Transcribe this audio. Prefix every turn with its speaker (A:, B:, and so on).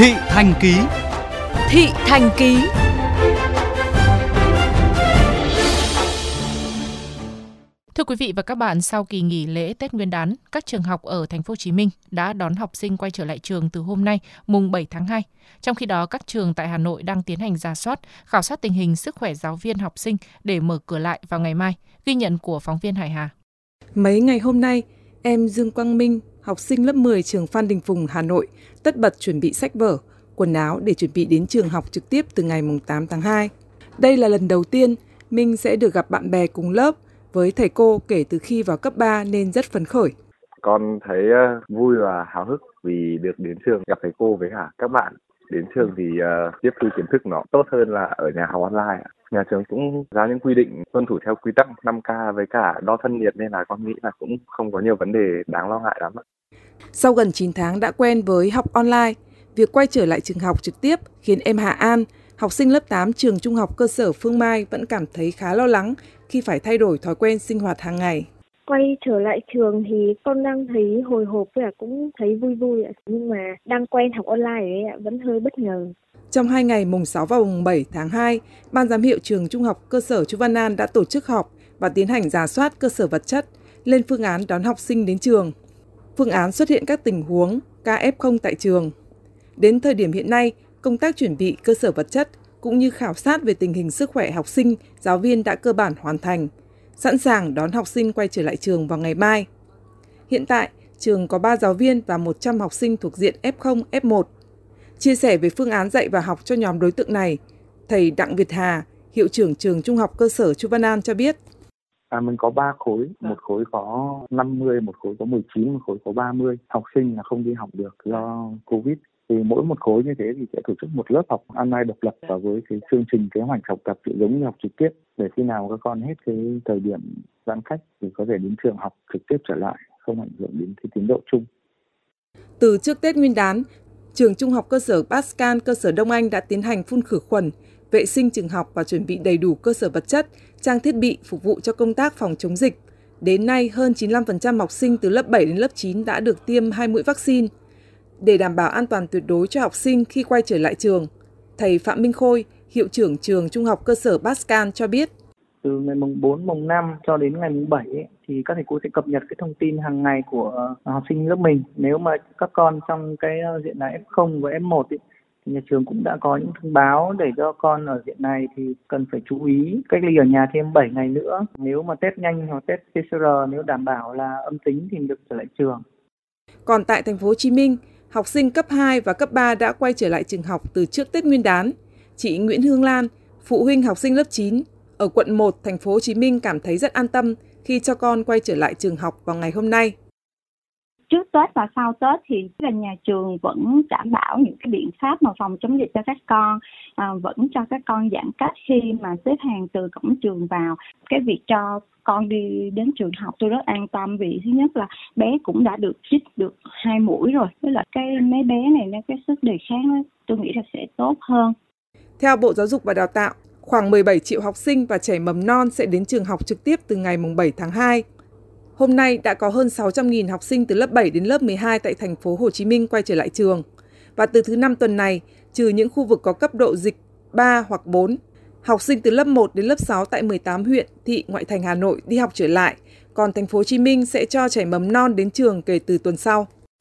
A: Thị Thành Ký
B: Thị Thành Ký Thưa quý vị và các bạn, sau kỳ nghỉ lễ Tết Nguyên đán, các trường học ở thành phố Hồ Chí Minh đã đón học sinh quay trở lại trường từ hôm nay, mùng 7 tháng 2. Trong khi đó, các trường tại Hà Nội đang tiến hành ra soát, khảo sát tình hình sức khỏe giáo viên học sinh để mở cửa lại vào ngày mai. Ghi nhận của phóng viên Hải Hà.
C: Mấy ngày hôm nay, em Dương Quang Minh, học sinh lớp 10 trường Phan Đình Phùng, Hà Nội, tất bật chuẩn bị sách vở, quần áo để chuẩn bị đến trường học trực tiếp từ ngày 8 tháng 2. Đây là lần đầu tiên Minh sẽ được gặp bạn bè cùng lớp với thầy cô kể từ khi vào cấp 3 nên rất phấn khởi.
D: Con thấy ờ, vui và háo hức vì được đến trường gặp thầy cô với cả các bạn. Đến trường thì uh, tiếp thu kiến thức nó tốt hơn là ở nhà học online. Nhà trường cũng ra những quy định tuân thủ theo quy tắc 5K với cả đo thân nhiệt nên là con nghĩ là cũng không có nhiều vấn đề đáng lo ngại lắm.
C: Sau gần 9 tháng đã quen với học online, việc quay trở lại trường học trực tiếp khiến em Hà An, học sinh lớp 8 trường trung học cơ sở Phương Mai vẫn cảm thấy khá lo lắng khi phải thay đổi thói quen sinh hoạt hàng ngày.
E: Quay trở lại trường thì con đang thấy hồi hộp và cũng thấy vui vui ạ. Nhưng mà đang quen học online ấy ạ, vẫn hơi bất ngờ.
C: Trong hai ngày mùng 6 và mùng 7 tháng 2, Ban giám hiệu trường Trung học cơ sở Chu Văn An đã tổ chức họp và tiến hành giả soát cơ sở vật chất, lên phương án đón học sinh đến trường. Phương án xuất hiện các tình huống KF0 tại trường. Đến thời điểm hiện nay, công tác chuẩn bị cơ sở vật chất cũng như khảo sát về tình hình sức khỏe học sinh, giáo viên đã cơ bản hoàn thành, sẵn sàng đón học sinh quay trở lại trường vào ngày mai. Hiện tại, trường có 3 giáo viên và 100 học sinh thuộc diện F0, F1. Chia sẻ về phương án dạy và học cho nhóm đối tượng này, thầy Đặng Việt Hà, hiệu trưởng trường Trung học cơ sở Chu Văn An cho biết.
D: À, mình có 3 khối, một khối có 50, một khối có 19, một khối có 30. Học sinh là không đi học được do Covid thì mỗi một khối như thế thì sẽ tổ chức một lớp học online độc lập và với cái chương trình kế hoạch học tập giống như học trực tiếp để khi nào các con hết cái thời điểm giãn cách thì có thể đến trường học trực tiếp trở lại không ảnh hưởng đến cái tiến độ chung.
C: Từ trước Tết Nguyên đán, trường Trung học cơ sở Pascal cơ sở Đông Anh đã tiến hành phun khử khuẩn, vệ sinh trường học và chuẩn bị đầy đủ cơ sở vật chất, trang thiết bị phục vụ cho công tác phòng chống dịch. Đến nay, hơn 95% học sinh từ lớp 7 đến lớp 9 đã được tiêm hai mũi vaccine để đảm bảo an toàn tuyệt đối cho học sinh khi quay trở lại trường. Thầy Phạm Minh Khôi, hiệu trưởng trường Trung học cơ sở Pascal cho biết.
F: Từ ngày mùng 4, mùng 5 cho đến ngày mùng 7 ấy, thì các thầy cô sẽ cập nhật cái thông tin hàng ngày của học sinh lớp mình. Nếu mà các con trong cái ờ, diện là F0 và F1 ấy, thì nhà trường cũng đã có những thông báo để cho con ở diện này thì cần phải chú ý cách ly ở nhà thêm 7 ngày nữa. Nếu mà test nhanh hoặc test PCR nếu đảm bảo là âm tính thì được trở lại trường.
C: Còn tại thành phố Hồ Chí Minh, học sinh cấp 2 và cấp 3 đã quay trở lại trường học từ trước Tết Nguyên đán. Chị Nguyễn Hương Lan, phụ huynh học sinh lớp 9 ở quận 1 thành phố Hồ Chí Minh cảm thấy rất an tâm khi cho con quay trở lại trường học vào ngày hôm nay
G: trước Tết và sau Tết thì là nhà trường vẫn đảm bảo những cái biện pháp mà phòng chống dịch cho các con, à, vẫn cho các con giãn cách khi mà xếp hàng từ cổng trường vào. Cái việc cho con đi đến trường học tôi rất an tâm vì thứ nhất là bé cũng đã được chích được hai mũi rồi, với là cái mấy bé này nó cái sức đề kháng tôi nghĩ là sẽ tốt hơn.
C: Theo Bộ Giáo dục và Đào tạo, khoảng 17 triệu học sinh và trẻ mầm non sẽ đến trường học trực tiếp từ ngày 7 tháng 2. Hôm nay đã có hơn 600.000 học sinh từ lớp 7 đến lớp 12 tại thành phố Hồ Chí Minh quay trở lại trường. Và từ thứ năm tuần này, trừ những khu vực có cấp độ dịch 3 hoặc 4, học sinh từ lớp 1 đến lớp 6 tại 18 huyện, thị, ngoại thành Hà Nội đi học trở lại, còn thành phố Hồ Chí Minh sẽ cho trẻ mầm non đến trường kể từ tuần sau.